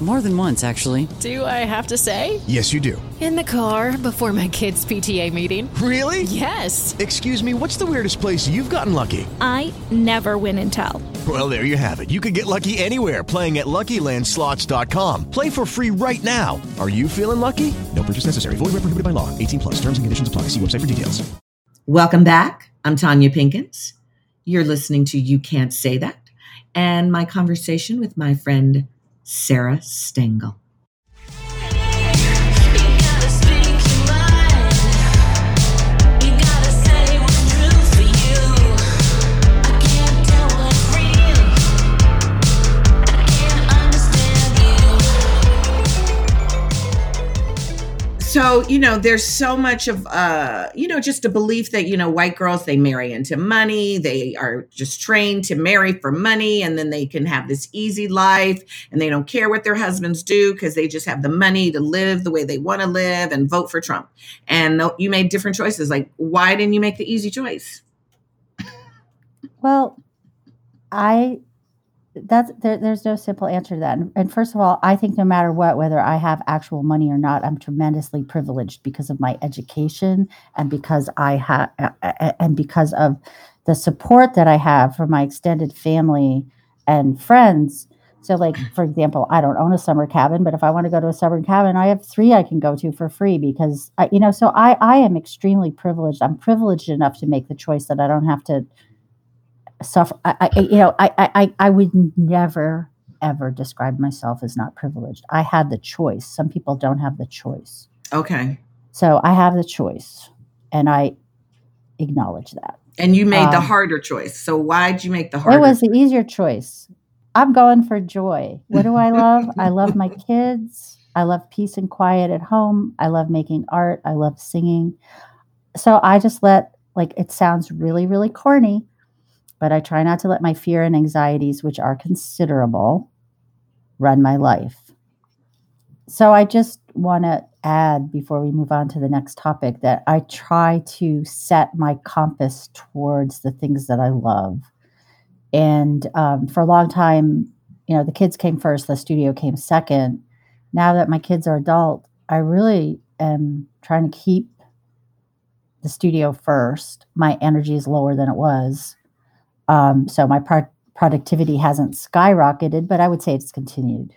More than once, actually. Do I have to say? Yes, you do. In the car before my kids' PTA meeting. Really? Yes. Excuse me, what's the weirdest place you've gotten lucky? I never win and tell. Well, there you have it. You can get lucky anywhere playing at LuckyLandSlots.com. Play for free right now. Are you feeling lucky? No purchase necessary. Void where prohibited by law. 18 plus. Terms and conditions apply. See website for details. Welcome back. I'm Tonya Pinkins. You're listening to You Can't Say That and my conversation with my friend Sarah Stengel. So, you know, there's so much of, uh, you know, just a belief that, you know, white girls, they marry into money. They are just trained to marry for money and then they can have this easy life and they don't care what their husbands do because they just have the money to live the way they want to live and vote for Trump. And you made different choices. Like, why didn't you make the easy choice? Well, I that's there, there's no simple answer to that. And, and first of all, I think no matter what, whether I have actual money or not, I'm tremendously privileged because of my education and because I have and because of the support that I have from my extended family and friends. So, like for example, I don't own a summer cabin, but if I want to go to a summer cabin, I have three I can go to for free because I, you know. So I I am extremely privileged. I'm privileged enough to make the choice that I don't have to suffer I, I you know I, I i would never ever describe myself as not privileged. I had the choice. Some people don't have the choice. Okay. so i have the choice and i acknowledge that. And you made the Um, harder choice. So why'd you make the harder it was the easier choice. I'm going for joy. What do i love? I love my kids. I love peace and quiet at home. I love making art. I love singing. So i just let like it sounds really really corny but I try not to let my fear and anxieties, which are considerable, run my life. So I just want to add before we move on to the next topic that I try to set my compass towards the things that I love. And um, for a long time, you know, the kids came first, the studio came second. Now that my kids are adult, I really am trying to keep the studio first. My energy is lower than it was. Um, so my pro- productivity hasn't skyrocketed, but I would say it's continued.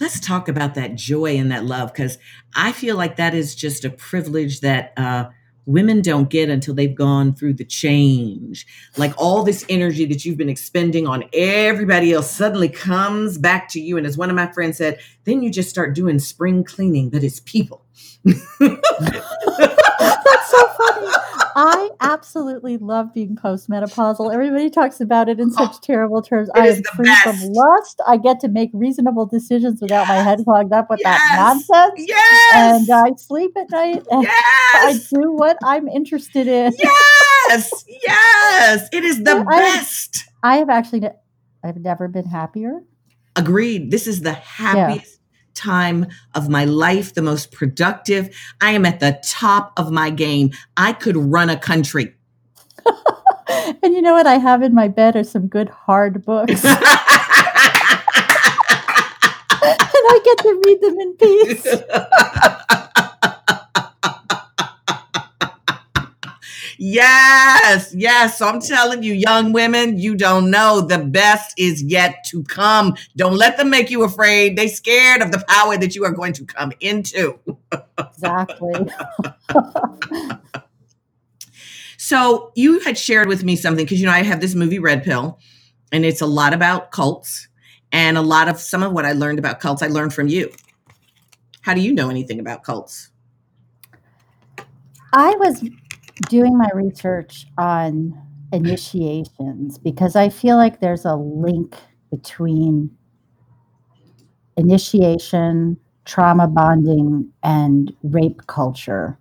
Let's talk about that joy and that love because I feel like that is just a privilege that uh, women don't get until they've gone through the change. Like all this energy that you've been expending on everybody else suddenly comes back to you. And as one of my friends said, then you just start doing spring cleaning, but it's people. That's so funny. I absolutely love being postmenopausal. Everybody talks about it in oh, such terrible terms. Oh, I am free best. from lust. I get to make reasonable decisions without my head clogged up with that nonsense. Yes. And I sleep at night and I do what I'm interested in. Yes. Yes. It is the I- best. I have actually, I've never been happier. Agreed. This is the happiest time of my life, the most productive. I am at the top of my game. I could run a country. And you know what I have in my bed are some good hard books. and I get to read them in peace. Yes, yes. So I'm telling you, young women, you don't know the best is yet to come. Don't let them make you afraid. They scared of the power that you are going to come into. Exactly. So you had shared with me something because you know I have this movie Red Pill, and it's a lot about cults, and a lot of some of what I learned about cults I learned from you. How do you know anything about cults? I was doing my research on initiations because I feel like there's a link between initiation, trauma bonding, and rape culture.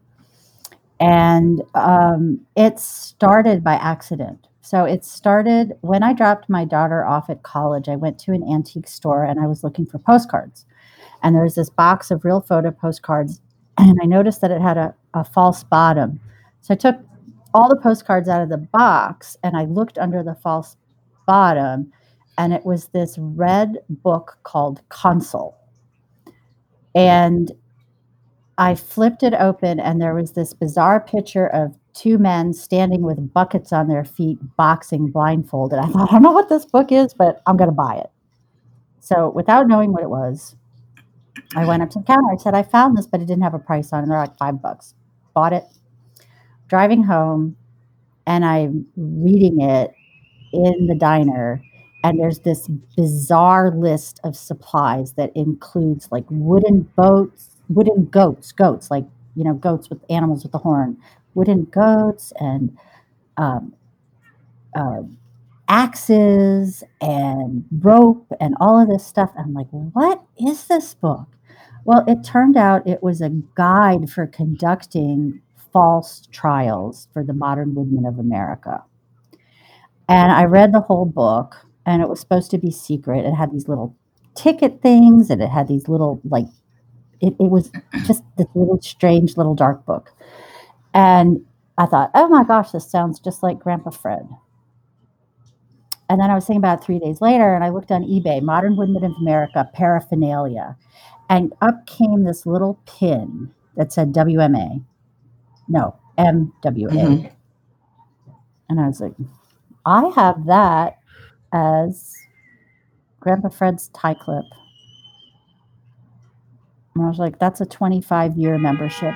And um, it started by accident. So it started when I dropped my daughter off at college. I went to an antique store and I was looking for postcards. And there was this box of real photo postcards. And I noticed that it had a, a false bottom. So I took all the postcards out of the box and I looked under the false bottom. And it was this red book called Consul. And I flipped it open, and there was this bizarre picture of two men standing with buckets on their feet, boxing blindfolded. I thought, I don't know what this book is, but I'm going to buy it. So, without knowing what it was, I went up to the counter. I said, I found this, but it didn't have a price on it. They're like five bucks. Bought it. Driving home, and I'm reading it in the diner and there's this bizarre list of supplies that includes like wooden boats wooden goats goats like you know goats with animals with the horn wooden goats and um, uh, axes and rope and all of this stuff. I'm like what is this book? Well it turned out it was a guide for conducting false trials for the modern woodmen of america and i read the whole book and it was supposed to be secret. It had these little ticket things and it had these little like it, it was just this little strange little dark book. And I thought, oh my gosh, this sounds just like Grandpa Fred. And then I was thinking about three days later, and I looked on eBay, Modern Woodmen of America paraphernalia, and up came this little pin that said WMA. No, MWA. Mhm. And I was like, I have that as Grandpa Fred's tie clip. And I was like, that's a 25 year membership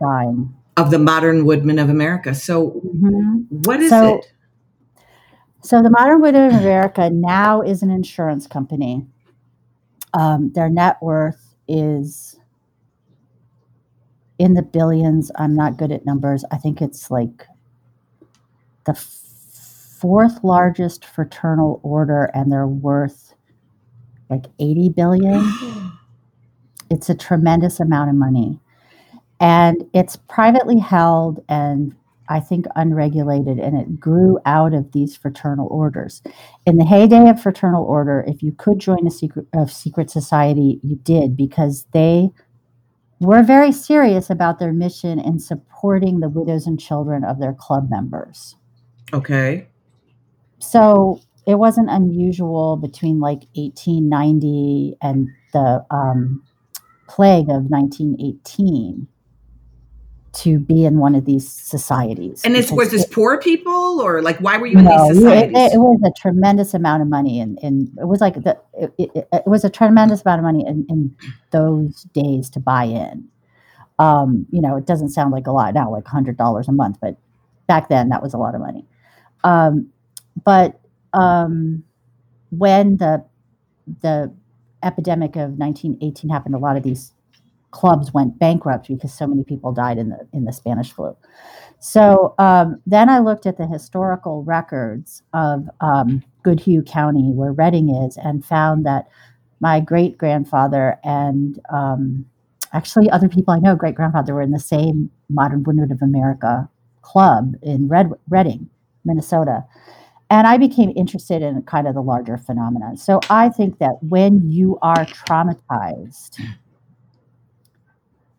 sign. Of the Modern Woodmen of America. So, Mhm. what is So- it? So the Modern Woodmen of America now is an insurance company. Um, their net worth is in the billions. I'm not good at numbers. I think it's like the fourth largest fraternal order, and they're worth like 80 billion. it's a tremendous amount of money. And it's privately held and I think unregulated, and it grew out of these fraternal orders. In the heyday of fraternal order, if you could join a secret a secret society, you did because they were very serious about their mission in supporting the widows and children of their club members. Okay. So it wasn't unusual between like 1890 and the um, plague of 1918 to be in one of these societies. And it's was this poor people or like why were you in no, these it, societies? it, it was a tremendous amount of money, and and it was like the it, it, it was a tremendous amount of money in, in those days to buy in. Um, you know, it doesn't sound like a lot now, like hundred dollars a month, but back then that was a lot of money. Um, but um, when the the epidemic of 1918 happened, a lot of these clubs went bankrupt because so many people died in the in the Spanish flu. So um, then I looked at the historical records of um, Goodhue County, where Red Wing is, and found that my great grandfather and um, actually other people I know, great grandfather, were in the same Modern Woodmen of America club in Red Wing, Minnesota. And I became interested in kind of the larger phenomenon. So I think that when you are traumatized,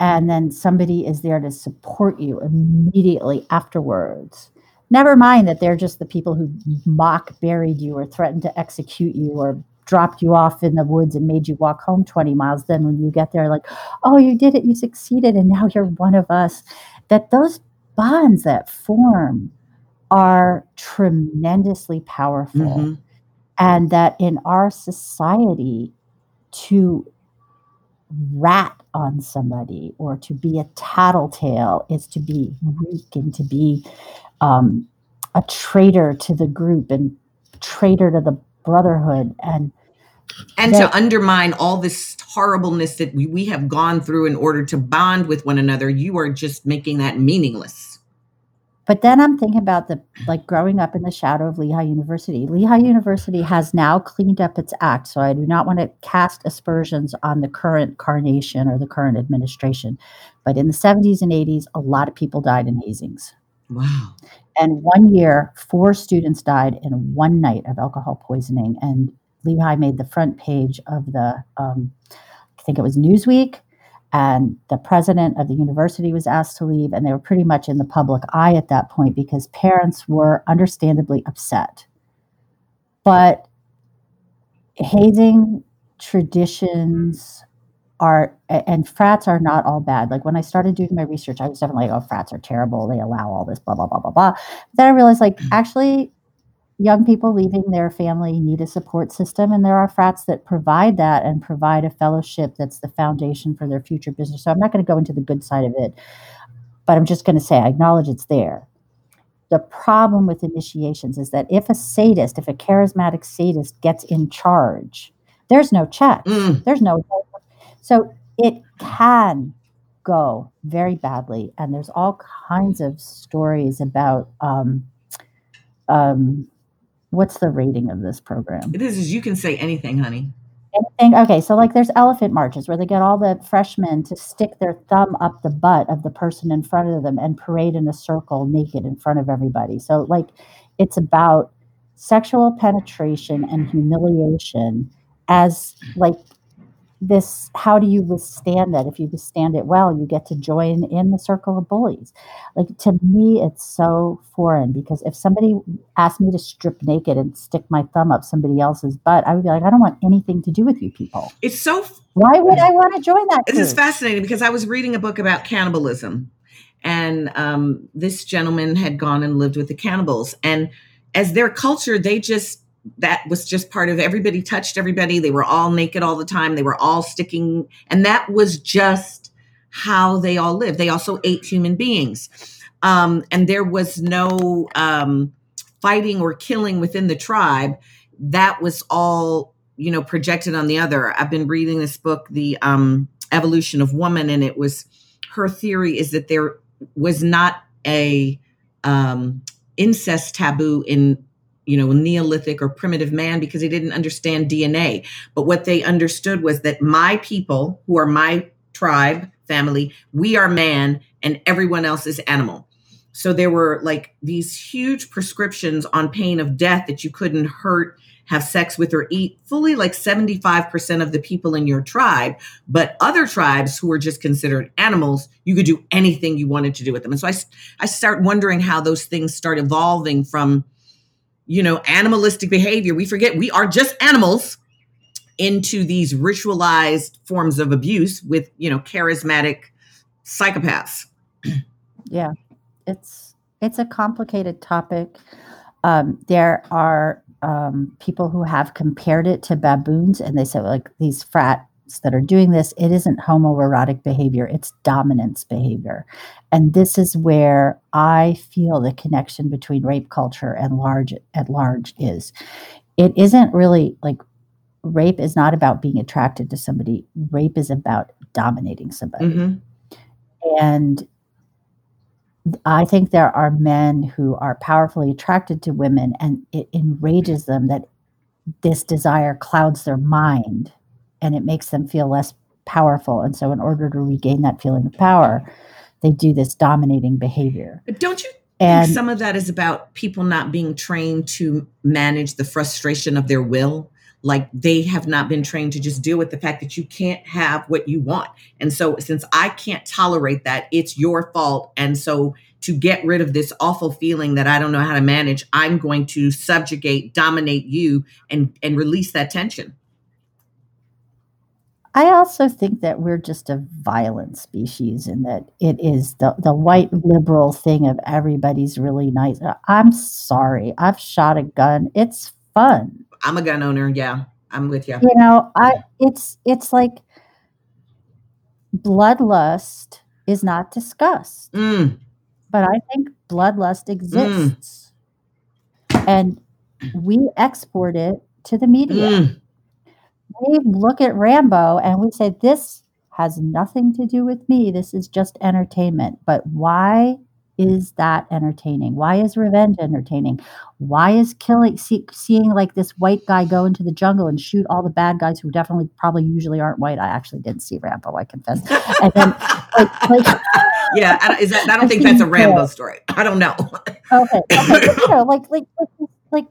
and then somebody is there to support you immediately afterwards. Never mind that they're just the people who mock buried you or threatened to execute you or dropped you off in the woods and made you walk home 20 miles. Then when you get there, like, oh, you did it, you succeeded, and now you're one of us. That those bonds that form are tremendously powerful. Mhm. And that in our society, to rat on somebody or to be a tattletale is to be weak and to be um, a traitor to the group and traitor to the brotherhood and and that- to undermine all this horribleness that we, we have gone through in order to bond with one another you are just making that meaningless But then I'm thinking about the like growing up in the shadow of Lehigh University. Lehigh University has now cleaned up its act, so I do not want to cast aspersions on the current carnation or the current administration. But in the 70s and 80s, a lot of people died in hazings. wow And one year, four students died in one night of alcohol poisoning. And Lehigh made the front page of the, um, I think it was Newsweek. And the president of the university was asked to leave. And they were pretty much in the public eye at that point because parents were understandably upset. But hazing traditions are and frats are not all bad. Like when I started doing my research, I was definitely like, oh, frats are terrible. They allow all this, blah, blah, blah, blah, blah. but Then I realized like mm. actually young people leaving their family need a support system. And there are frats that provide that and provide a fellowship that's the foundation for their future business. So I'm not going to go into the good side of it, but I'm just going to say I acknowledge it's there. The problem with initiations is that if a sadist, if a charismatic sadist gets in charge, there's no check. Mm. There's no so it can go very badly, and there's all kinds of stories about um, um, what's the rating of this program? this is you can say anything honey Anything? Okay, so like there's elephant marches where they get all the freshmen to stick their thumb up the butt of the person in front of them and parade in a circle naked in front of everybody. So like it's about sexual penetration and humiliation as like this how do you withstand that? If you withstand it well you get to join in the circle of bullies. Like to me it's so foreign because if somebody asked me to strip naked and stick my thumb up somebody else's butt i would be like i don't want anything to do with you people. It's so why would i want to join that This is fascinating because I was reading a book about cannibalism, and um, this gentleman had gone and lived with the cannibals, and as their culture, they just that was just part of everybody touched everybody. They were all naked all the time. They were all sticking, and that was just how they all lived. They also ate human beings, um, and there was no um, fighting or killing within the tribe. That was all you know projected on the other. I've been reading this book, The um, Evolution of Woman, and it was her theory is that there was not a um, incest taboo in you know neolithic or primitive man because he didn't understand dna but what they understood was that my people who are my tribe family we are man and everyone else is animal. So there were like these huge prescriptions on pain of death that you couldn't hurt have sex with or eat fully like 75% of the people in your tribe. But other tribes who were just considered animals you could do anything you wanted to do with them. And so i, I start wondering how those things start evolving from you know animalistic behavior. We forget we are just animals into these ritualized forms of abuse with you know charismatic psychopaths. Yeah. It's it's a complicated topic. Um, there are um, people who have compared it to baboons and they say like these frats that are doing this it isn't homoerotic behavior it's dominance behavior. And this is where i feel the connection between rape culture and large at large is. It isn't really like rape is not about being attracted to somebody rape is about dominating somebody. Mhm. and I think there are men who are powerfully attracted to women, and it enrages them that this desire clouds their mind and it makes them feel less powerful. And so, in order to regain that feeling of power, they do this dominating behavior. But don't you And- think some of that is about people not being trained to manage the frustration of their will? Like they have not been trained to just deal with the fact that you can't have what you want. And so, since I can't tolerate that, it's your fault. And so, to get rid of this awful feeling that I don't know how to manage, I'm going to subjugate, dominate you, and and release that tension. I also think that we're just a violent species and that it is the, the white liberal thing of everybody's really nice. Uh, I'm sorry. I've shot a gun. It's fun. I'm a gun owner. Yeah, I'm with you. You know, I it's it's like bloodlust is not discussed. Mm, But I think bloodlust exists. And we export it to the media. mm. We look at Rambo and we say, this has nothing to do with me. This is just entertainment. But why is that entertaining? Why is revenge entertaining? Why is killing, see, seeing like this white guy go into the jungle and shoot all the bad guys who definitely probably usually aren't white? I actually didn't see Rambo, I confess. And then, like, like yeah, I, is that, I don't think that's a Rambo story. I don't know. okay, okay, you know, like, like, like, like,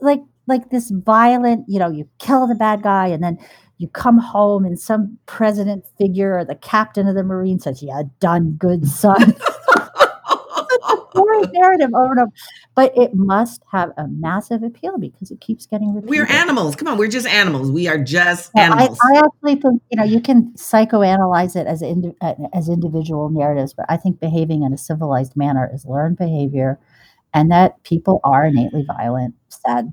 like, like this violent, you know, you kill the bad guy and then you come home and some president figure or the captain of the marine says, "Yeah, done, good son." boring narrative over and over, but it must have a massive appeal because it keeps getting repeated. We're animals. Come on, we're just animals. We are just Well, animals. I, I actually think you know you can psychoanalyze it as indi- uh, as individual narratives, but I think behaving in a civilized manner is learned behavior, and that people are innately violent. Sad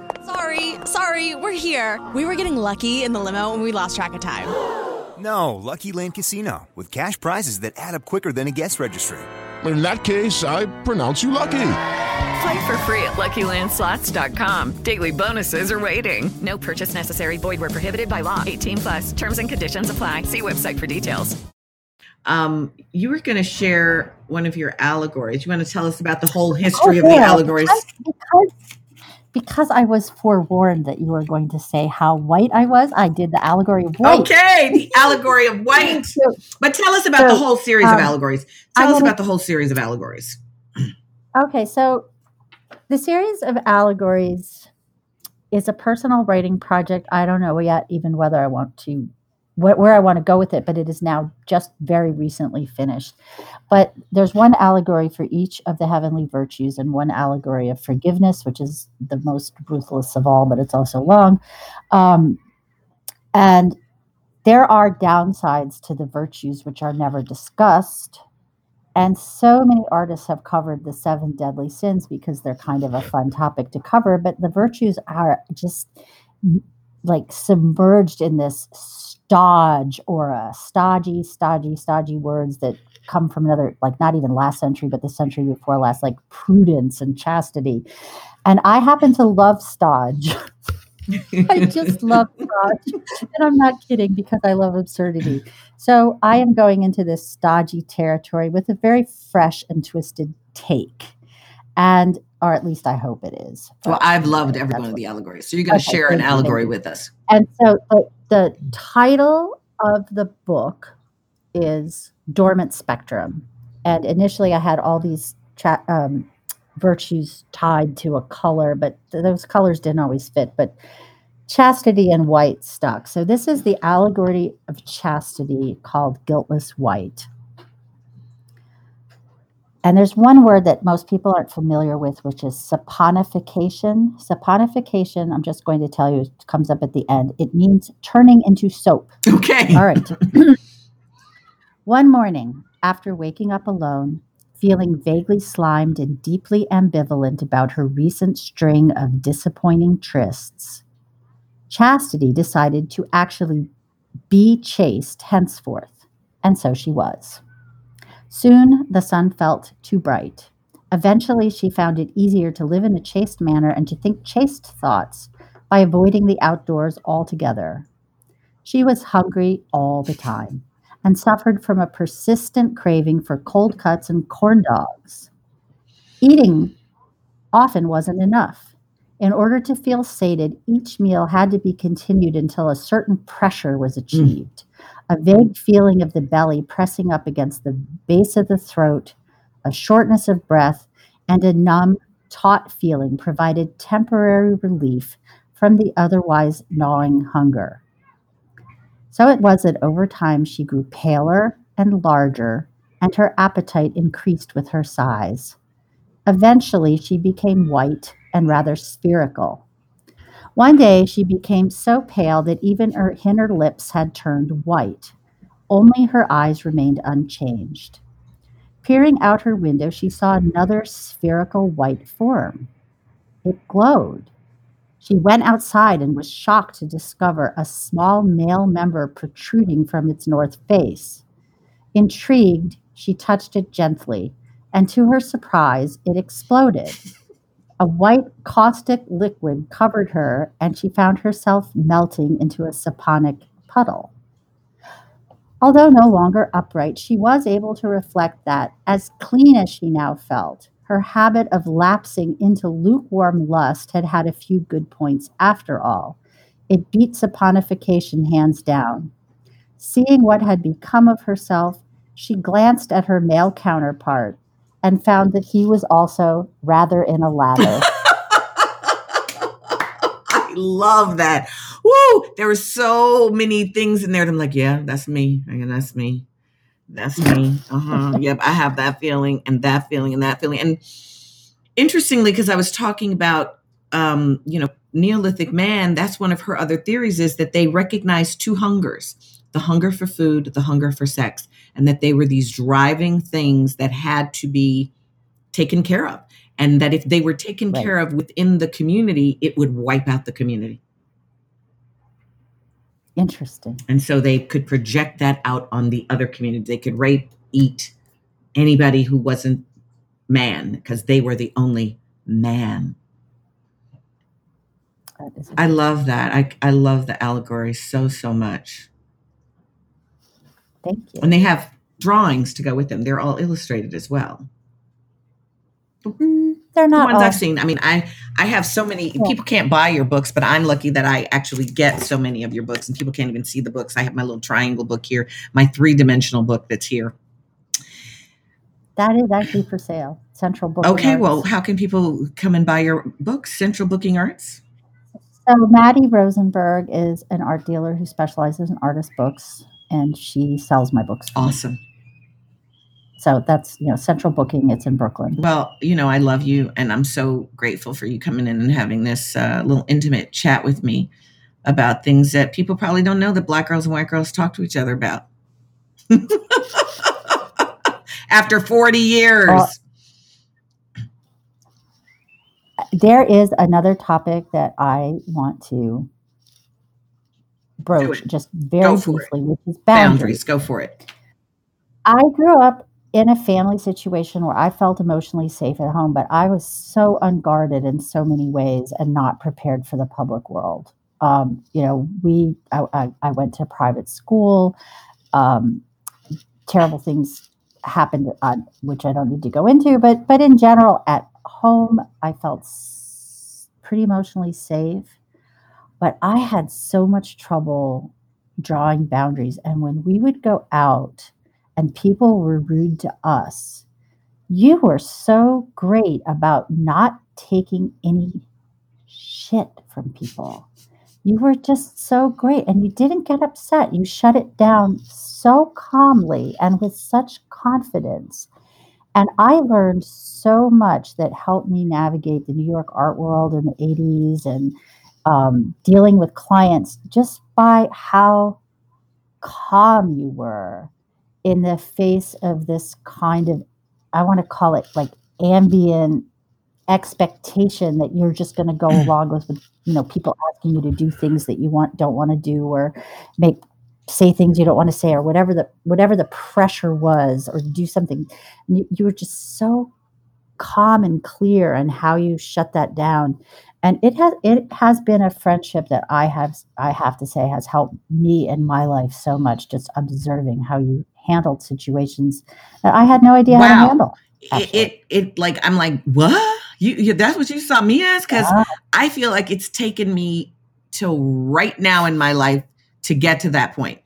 Sorry, sorry, we're here. We were getting lucky in the limo and we lost track of time. No, Lucky Land Casino, with cash prizes that add up quicker than a guest registry. In that case, I pronounce you lucky. Play for free at LuckyLandSlots.com. Daily bonuses are waiting. No purchase necessary. Void where prohibited by law. 18 plus. Terms and conditions apply. See website for details. Um, you were going to share one of your allegories. You want to tell us about the whole history of Oh, the allegories? Because, because, because I was forewarned that you were going to say how white I was, I did the allegory of white. Okay, the allegory of white. So- But tell us about the whole series of um, allegories. I Tell us wanna- about the whole series of allegories. Okay, so the series of allegories is a personal writing project. I don't know yet even whether I want to wh- where I want to go with it, but it is now just very recently finished. But there's one allegory for each of the heavenly virtues and one allegory of forgiveness, which is the most ruthless of all, but it's also long. Um, and there are downsides to the virtues which are never discussed. And so many artists have covered the seven deadly sins because they're kind of a fun topic to cover, but the virtues are just like submerged in this stodge aura, stodgy, stodgy, stodgy words that come from another, like not even last century, but the century before last, like prudence and chastity. And I happen to love stodge. I just love stodge. And I'm not kidding because I love absurdity. So I am going into this stodgy territory with a very fresh and twisted take. And, or at least I hope it is. Well, I've loved every one of the allegories. So you're going to Okay, share an thank you, thank allegory with us. And so the, the title of the book is Dormant Spectrum. And initially I had all these cha- um, virtues tied to a color, but th- those colors didn't always fit. But chastity and white stuck. So this is the allegory of chastity called guiltless white. And there's one word that most people aren't familiar with, which is saponification. Saponification, I'm just going to tell you, it comes up at the end. It means turning into soap. Okay. All right. One morning, after waking up alone, feeling vaguely slimed and deeply ambivalent about her recent string of disappointing trysts, Chastity decided to actually be chaste henceforth, and so she was. Soon the sun felt too bright. Eventually, she found it easier to live in a chaste manner and to think chaste thoughts by avoiding the outdoors altogether. She was hungry all the time and suffered from a persistent craving for cold cuts and corn dogs. Eating often wasn't enough. In order to feel sated, each meal had to be continued until a certain pressure was mm. achieved. A vague feeling of the belly pressing up against the base of the throat, a shortness of breath, and a numb, taut feeling provided temporary relief from the otherwise gnawing hunger. So it was that over time she grew paler and larger, and her appetite increased with her size. Eventually, she became white and rather spherical. One day, she became so pale that even her inner lips had turned white. Only her eyes remained unchanged. Peering out her window, she saw another spherical white form. It glowed. She went outside and was shocked to discover a small male member protruding from its north face. Intrigued, she touched it gently, and to her surprise, it exploded. A white caustic liquid covered her, and she found herself melting into a saponic puddle. Although no longer upright, she was able to reflect that, as clean as she now felt, her habit of lapsing into lukewarm lust had had a few good points after all. It beat saponification hands down. Seeing what had become of herself, she glanced at her male counterpart and found that he was also rather in a lather. I love that. Woo! There were so many things in there. that I'm like, yeah, that's me. Yeah, that's me. That's me. Uh-huh. yep, I have that feeling and that feeling and that feeling. And interestingly, because I was talking about um, you know, Neolithic man, that's one of her other theories is that they recognize two hungers the hunger for food, the hunger for sex, and that they were these driving things that had to be taken care of. And that if they were taken Right. care of within the community, it would wipe out the community. Interesting. And so they could project that out on the other community. They could rape, eat anybody who wasn't man because they were the only man. I love that. I, I love the allegory so, so much. Thank you. And they have drawings to go with them. They're all illustrated as well. Mm, they're not The ones all- I've seen. I mean, I I have so many people can't buy your books, but I'm lucky that I actually get so many of your books and people can't even see the books. I have my little triangle book here, my three-dimensional book that's here. That is actually for sale. Central Book. Okay, Arts. well, how can people come and buy your books? Central Booking Arts. So Maddy Rosenberg is an art dealer who specializes in artist books, and she sells my books. Awesome. So that's you know Central Booking. It's in Brooklyn. Well, you know, I love you, and I'm so grateful for you coming in and having this uh, little intimate chat with me about things that people probably don't know that black girls and white girls talk to each other about. After 40 years. Well, There is another topic that I want to broach just very briefly, which is boundaries. boundaries. Go for it. I grew up in a family situation where I felt emotionally safe at home, but I was so unguarded in so many ways and not prepared for the public world. Um, you know, we I, I, I went to private school. Um, terrible things happened, uh, which I don't need to go into, but but in general, at home, I felt s- pretty emotionally safe. But I had so much trouble drawing boundaries, and when we would go out and people were rude to us, you were so great about not taking any shit from people. You were just so great and you didn't get upset. You shut it down so calmly and with such confidence. And I learned so much that helped me navigate the New York art world in the 80s and um, dealing with clients just by how calm you were in the face of this kind of, I want to call it like ambient expectation that you're just going to go along with, with, you know, people asking you to do things that you want, don't want to do, or make, say things you don't want to say, or whatever the, whatever the pressure was, or do something. You, you were just so calm and clear and how you shut that down and it has it has been a friendship that i have i have to say has helped me in my life so much just observing how you handled situations that i had no idea how to handle It, it, it, like, I'm like, what? You, you, that's what you saw me as? Because Yeah. I feel like it's taken me till right now in my life to get to that point.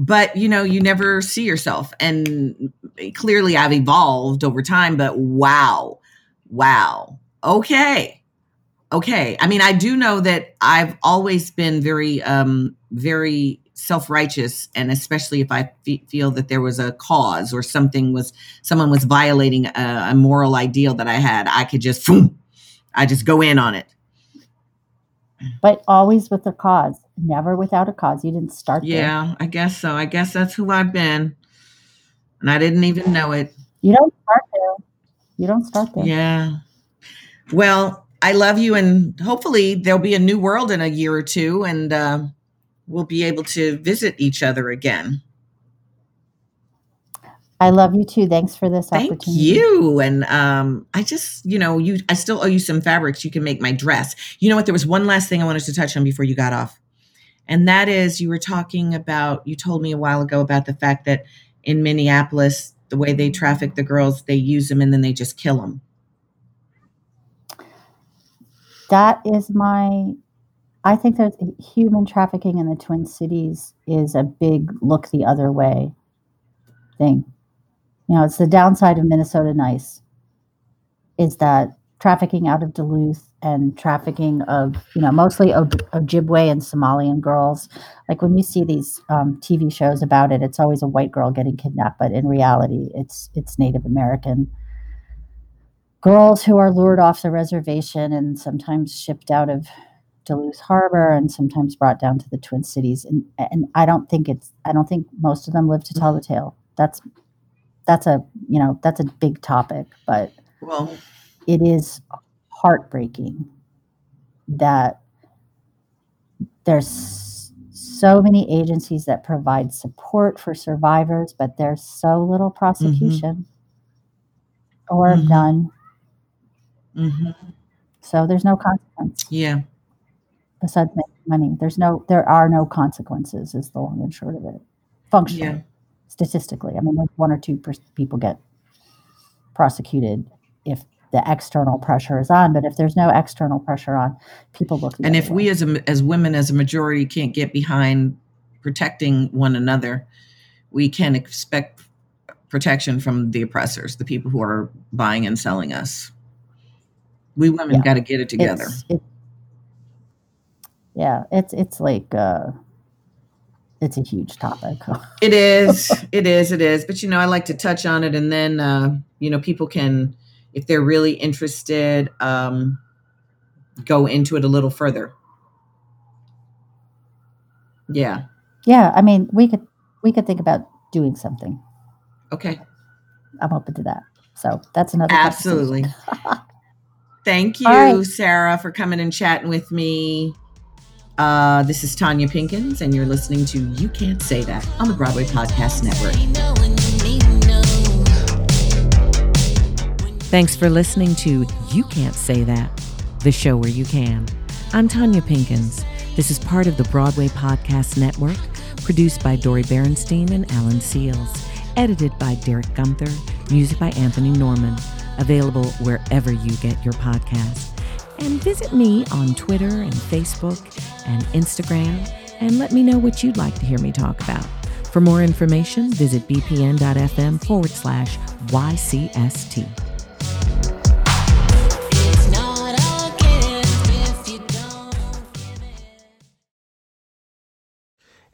But, you know, you never see yourself. And clearly I've evolved over time, but wow, wow. Okay. Okay. I mean, I do know that I've always been very, um, very self-righteous and especially if i fe- feel that there was a cause or something was someone was violating a, a moral ideal that i had i could just boom, i just go in on it but always with a cause, never without a cause. You didn't start there. yeah i guess so i guess that's who i've been and i didn't even know it You don't start there. You don't start there. Yeah. Well, I love you, and hopefully there'll be a new world in a year or two, and uh, we'll be able to visit each other again. I love you too. Thanks for this Thank opportunity. you. And um, I just, you know, you, I still owe you some fabrics. You can make my dress. You know what? There was one last thing I wanted to touch on before you got off, and that is you were talking about. You told me a while ago about the fact that in Minneapolis, the way they traffic the girls, they use them and then they just kill them. That is my. I think that human trafficking in the Twin Cities is a big look the other way thing. You know, it's the downside of Minnesota Nice is that trafficking out of Duluth and trafficking of, you know, mostly Oj- Ojibwe and Somalian girls. Like when you see these um, TV shows about it, it's always a white girl getting kidnapped, but in reality, it's it's Native American girls who are lured off the reservation and sometimes shipped out of Duluth Harbor and sometimes brought down to the Twin Cities. And and I don't think it's I don't think most of them live to tell the tale. That's that's a you know that's a big topic, but Well, it is heartbreaking that there's so many agencies that provide support for survivors, but there's so little prosecution or Mhm. none. hmm So there's no consequence yeah. besides making money. There's no, there are no consequences. Is the long and short of it. Functionally, Yeah. statistically, I mean, like one or two per- people get prosecuted if the external pressure is on. But if there's no external pressure on, people look. And if way. we as a, as women as a majority can't get behind protecting one another, we can expect protection from the oppressors, the people who are buying and selling us. We women Yeah. got to get it together. It's, it, yeah, it's it's like uh, it's a huge topic. It is, it is, it is. But you know, I like to touch on it, and then uh, you know, people can, if they're really interested, um, go into it a little further. Yeah. yeah, I mean, we could we could think about doing something. Okay. I'm open to that. So that's another. Absolutely. Thank you, right. Sarah, for coming and chatting with me. Uh, this is Tonya Pinkins, and you're listening to You Can't Say That on the Broadway Podcast Network. Thanks for listening to You Can't Say That, the show where you can. I'm Tonya Pinkins. This is part of the Broadway Podcast Network, produced by Dori Berinstein and Alan Seales, edited by Derek Gunther, music by Anthony Norman, available wherever you get your podcasts. And visit me on Twitter and Facebook and Instagram and let me know what you'd like to hear me talk about. For more information, visit bpn.fm forward slash YCST.